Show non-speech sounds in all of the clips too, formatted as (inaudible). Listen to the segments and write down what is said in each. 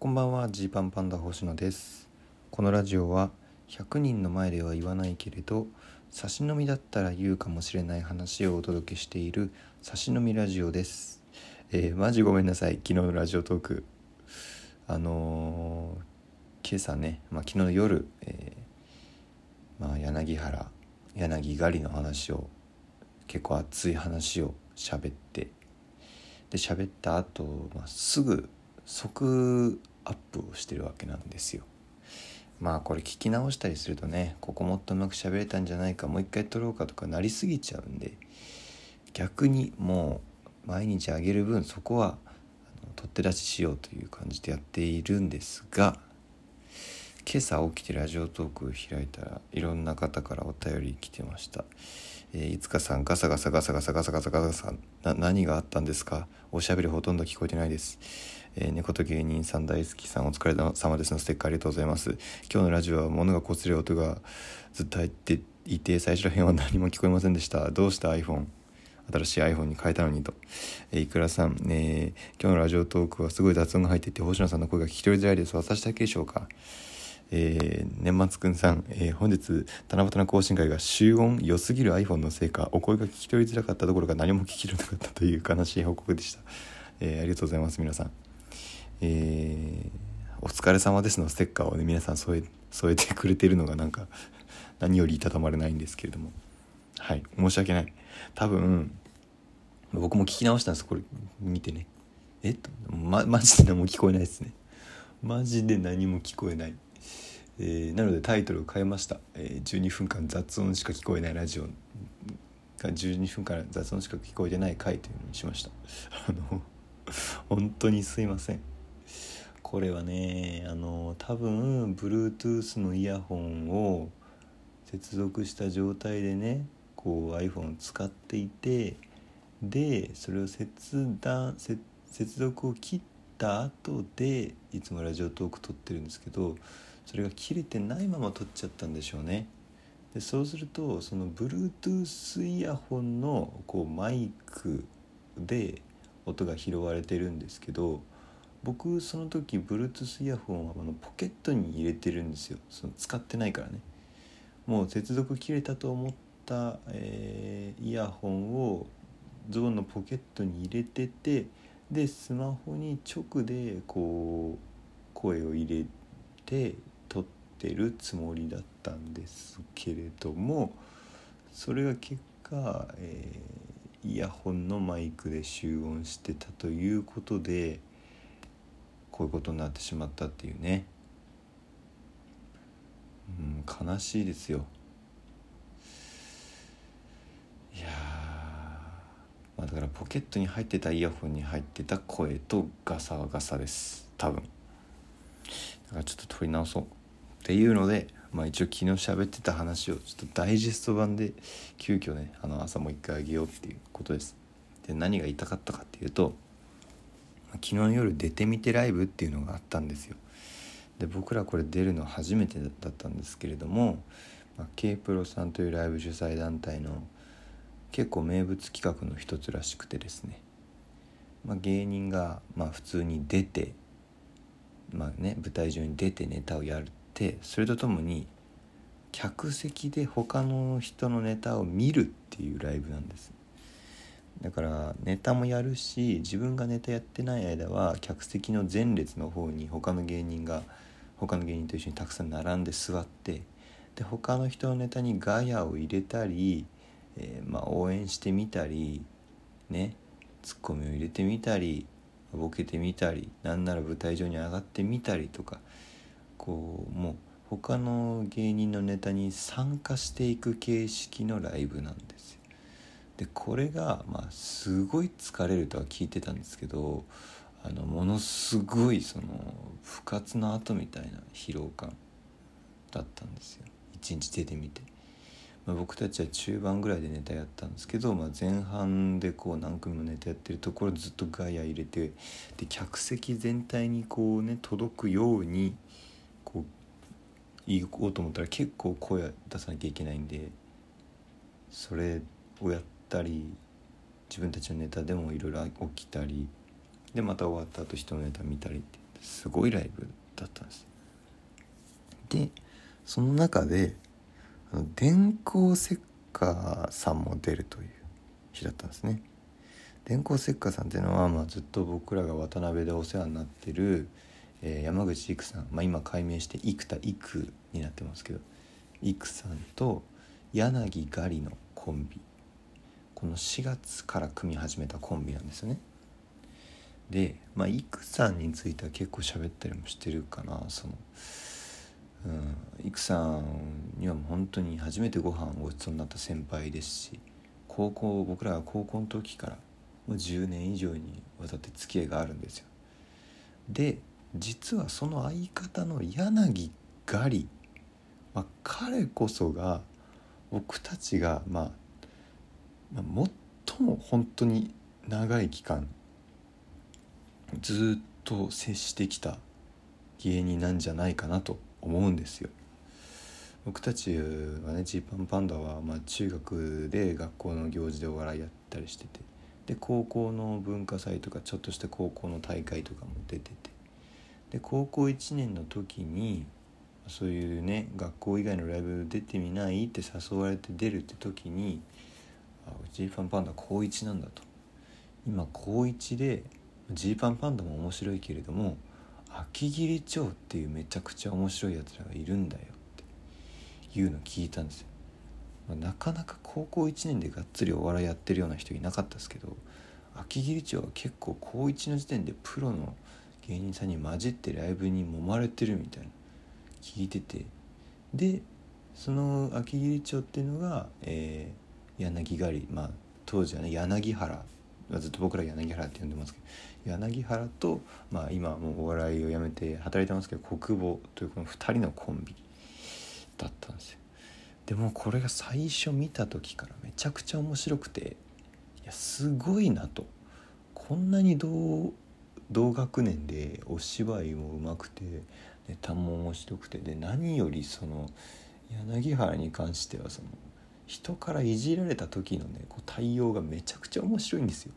こんばんは。ジーパンパンダ星野です。このラジオは100人の前では言わないけれど差し飲みだったら言うかもしれない話をお届けしている差し飲みラジオです。えー、マジごめんなさい。昨日のラジオトーク。あのー、今朝ね、まあ、昨日の夜、えー、まあ、柳原柳狩りの話を結構熱い話を喋ってで喋った後、まあ、すぐ即アップをしてるわけなんですよ。まあこれ聞き直したりするとねここもっとうまく喋れたんじゃないかもう一回撮ろうかとかなりすぎちゃうんで逆にもう毎日あげる分そこは取って出ししようという感じでやっているんですが今朝起きてラジオトーク開いたらいろんな方からお便り来てました。えー、いつかさんガサガサガサガサガサガサガサさんな何があったんですか？おしゃべりほとんど聞こえてないです、えー、猫と芸人さん大好きさんお疲れ様ですのステッカーありがとうございます。今日のラジオは物がこすれ音がずっと入っていて最初ら辺は何も聞こえませんでした。どうした？iPhone 新しい iPhone に変えたのにと、えー、いくらさん、えー、今日のラジオトークはすごい雑音が入っていて星野さんの声が聞き取りづらいです私だけでしょうか。えー、年末くんさん、えー、本日七夕の更新会が集音良すぎる iPhone のせいかお声が聞き取りづらかったどころか何も聞き取れなかったという悲しい報告でした、えー、ありがとうございます皆さん、えお疲れ様ですのステッカーをね皆さん添え添えてくれてるのがなんか (laughs) 何よりいたたまれないんですけれども。はい申し訳ない。多分僕も聞き直したんです。これ見てね。えっ？とまマジで何も聞こえないですね。マジで何も聞こえない。えー、なのでタイトルを変えました、えー、12分間雑音しか聞こえないラジオ。が12分間雑音しか聞こえてない回というのにしました。あの本当にすいません。これはねあの多分 Bluetooth のイヤホンを接続した状態でねこう iPhone を使っていてでそれを切断接続を切った後でいつもラジオトーク撮ってるんですけどそれが切れてないまま取っちゃったんでしょうね。でそうするとその Bluetooth イヤホンのこうマイクで音が拾われてるんですけど僕その時 Bluetooth イヤホンはあのポケットに入れてるんですよ。その使ってないからね。もう接続切れたと思った、えー、イヤホンをズボンのポケットに入れててでスマホに直でこう声を入れて撮ってるつもりだったんですけれどもそれが結果、えー、イヤホンのマイクで集音してたということでこういうことになってしまったっていうね、うん、悲しいですよ。いやまあ、だからポケットに入ってたイヤホンに入ってた声とガサガサです多分だからちょっと取り直そうっていうので、まあ、一応昨日喋ってた話をちょっとダイジェスト版で急遽ねあの朝もう一回あげようっていうことです。で何が言いたかったかっていうと昨日の夜出てみてライブっていうのがあったんですよ。で僕らこれ出るの初めてだったんですけれども、まあ、K プロさんというライブ主催団体の結構名物企画の一つらしくてですね、まあ、芸人がまあ普通に出てまあね舞台上に出てネタをやるってそれとともに客席で他の人のネタを見るっていうライブなんですだからネタもやるし自分がネタやってない間は客席の前列の方に他の芸人が他の芸人と一緒にたくさん並んで座ってで他の人のネタにガヤを入れたり、えー、まあ応援してみたりねツッコミを入れてみたりボケてみたりなんなら舞台上に上がってみたりとかこうもう他の芸人のネタに参加していく形式のライブなんですよ。でこれがまあすごい疲れるとは聞いてたんですけどあのものすごいその不活の後みたいな疲労感だったんですよ一日出てみて。まあ、僕たちは中盤ぐらいでネタやったんですけど、まあ、前半でこう何組もネタやってるところずっとガヤ入れてで客席全体にこうね届くようにこう言おうと思ったら結構声出さなきゃいけないんでそれをやってたり自分たちのネタでもいろいろ起きたりでまた終わった後人のネタ見たりってすごいライブだったんですでその中であの電光石火さんも出るという日だったんですね。電光石火さんっていうのは、まあ、ずっと僕らが渡辺でお世話になってる、えー、山口育さん、まあ、今改名して生田育になってますけど育さんと柳ガリのコンビ。この4月から組み始めたコンビなんですよね。でまあ育さんについては結構喋ったりもしてるかなそのうん育さんにはもう本当に初めてご飯をごちそうになった先輩ですし高校僕らが高校の時からもう10年以上にわたって付き合いがあるんですよ。で実はその相方の柳ガリ、まあ、彼こそが僕たちが、まあ最も本当に長い期間ずっと接してきた芸人なんじゃないかなと思うんですよ。僕たちはねジーパンパンダは、まあ、中学で学校の行事でお笑いやったりしててで高校の文化祭とかちょっとした高校の大会とかも出ててで高校1年の時にそういうね学校以外のライブ出てみないって誘われて出るって時にジーパンパンダ高1なんだと。今高1でジーパンパンダも面白いけれども秋桐町っていうめちゃくちゃ面白いやつらがいるんだよっていうのを聞いたんですよ、まあ、なかなか高校1年でがっつりお笑いやってるような人いなかったですけど秋桐町は結構高1の時点でプロの芸人さんに混じってライブに揉まれてるみたいな聞いてて。でその秋桐町っていうのが、えー、柳狩りまあ当時はね柳原ずっと僕ら柳原って呼んでますけど柳原と、まあ、今もうお笑いをやめて働いてますけど国母というこの2人のコンビだったんですよ。でもこれが最初見た時からめちゃくちゃ面白くていやすごいなと。こんなに同同学年でお芝居もうまくてネタも面白くてで何よりその柳原に関してはその人からいじられた時のねこう対応がめちゃくちゃ面白いんですよ。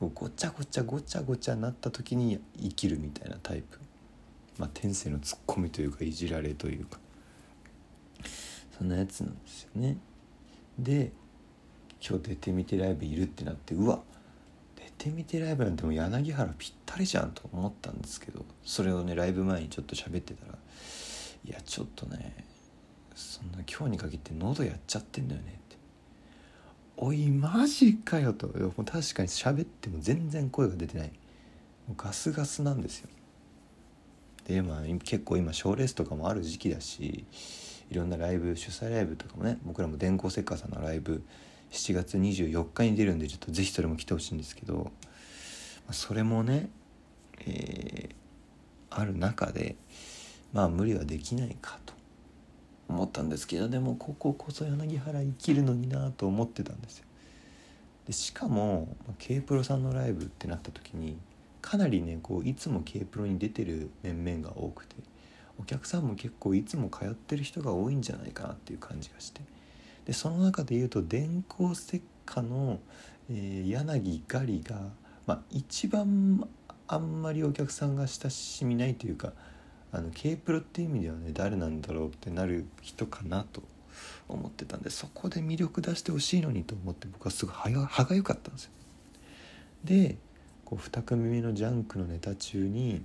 ごちゃごちゃごちゃごちゃなった時に生きるみたいなタイプ。まあ天性のツッコミというかいじられというか。そんなやつなんですよね。で今日出てみてライブいるってなってうわ出てみてライブなんてもう柳原ぴったりじゃんと思ったんですけどそれをねライブ前にちょっと喋ってたらいやちょっとねそんな今日に限って喉やっちゃってんだよねって。おいマジかよと。もう確かに喋っても全然声が出てない。もうガスガスなんですよ。でまあ結構今賞レースとかもある時期だしいろんなライブ主催ライブとかもね僕らも電光石火さんのライブ7月24日に出るんでちょっと是非それも来てほしいんですけど、それもね、えー、ある中でまあ無理はできないかと。思ったんですけどでもこここそ柳原生きるのになと思ってたんですよ。でしかも K プロさんのライブってなった時にかなりねこういつも K プロに出てる面々が多くてお客さんも結構いつも通ってる人が多いんじゃないかなっていう感じがして。でその中で言うと電光石火の、えー、柳ガリが、まあ、一番あんまりお客さんが親しみないというかあの K プロっていう意味ではね誰なんだろうってなる人かなと思ってたんでそこで魅力出してほしいのにと思って僕はすごい歯がゆかったんですよ。でこう2組目のジャンクのネタ中に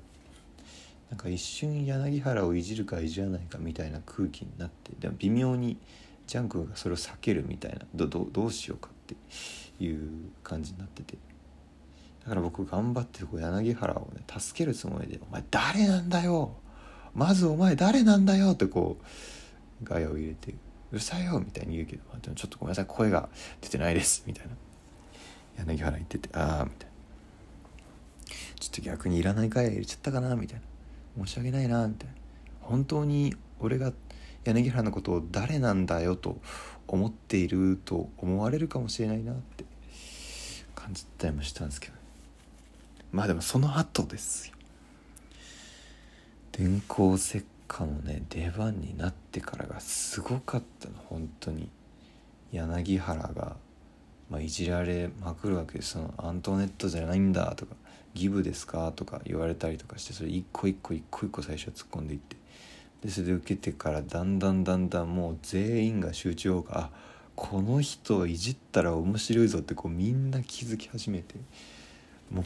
なんか一瞬柳原をいじるかいじらないかみたいな空気になってでも微妙にジャンクがそれを避けるみたいなどどどうしようかっていう感じになっててだから僕頑張ってこう柳原をね助けるつもりで「お前誰なんだよまずお前誰なんだよってこうガヤを入れて「うるさいよ」みたいに言うけど「ちょっとごめんなさい声が出てないです」みたいな柳原言ってて「ああ」みたいな「ちょっと逆にいらないガヤ入れちゃったかな」みたいな「申し訳ないな」みたい。な本当に俺が柳原のことを誰なんだよと思っていると思われるかもしれないなって感じたりもしたんですけど。まあでもその後ですよ。電光石火のね出番になってからがすごかったの本当に。柳原が、まあ、いじられまくるわけです。そのアントネットじゃないんだとかギブですか?」とか言われたりとかしてそれ一個一個一個一個最初突っ込んでいって。でそれで受けてからだんだんだんだんもう全員が集中をあこの人をいじったら面白いぞってこうみんな気づき始めて。もう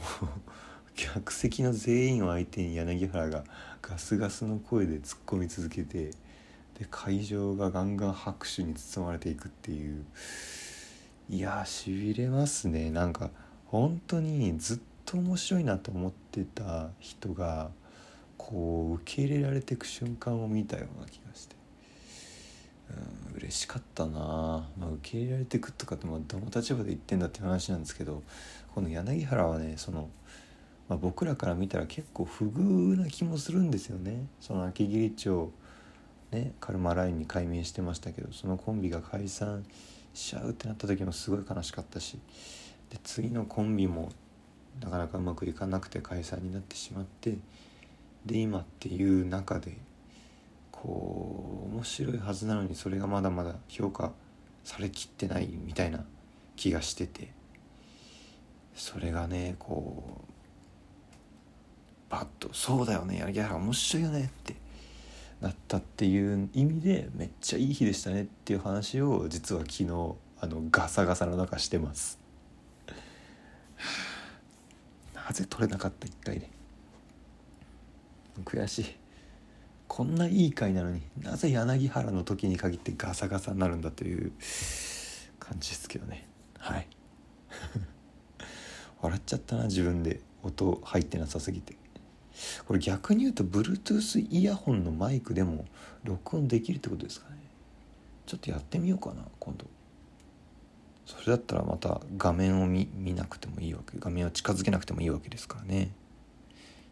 客席の全員を相手に柳原がガスガスの声で突っ込み続けてで会場がガンガン拍手に包まれていくっていう。いやしびれますね。なんか本当にずっと面白いなと思ってた人がこう受け入れられていく瞬間を見たような気がして。うん嬉しかったな、まあ、受け入れられていくとかってどの立場で言ってんだって話なんですけどこの柳原はねその、まあ、僕らから見たら結構不遇な気もするんですよね。その秋桐町ねカルマラインに改名してましたけどそのコンビが解散しちゃうってなった時もすごい悲しかったしで次のコンビもなかなかうまくいかなくて解散になってしまってで今っていう中でこう面白いはずなのにそれがまだまだ評価されきってないみたいな気がしててそれがねこうバッと「そうだよね柳原面白いよね」ってなったっていう意味でめっちゃいい日でしたねっていう話を実は昨日あのガサガサの中してます。なぜ取れなかった1回で。悔しい。こんないい回なのになぜ柳原の時に限ってガサガサになるんだという感じですけどね。はい。笑っちゃったな自分で。音入ってなさすぎて。これ逆に言うと Bluetooth イヤホンのマイクでも録音できるってことですかね。ちょっとやってみようかな今度。それだったらまた画面を見見なくてもいいわけ画面を近づけなくてもいいわけですからね。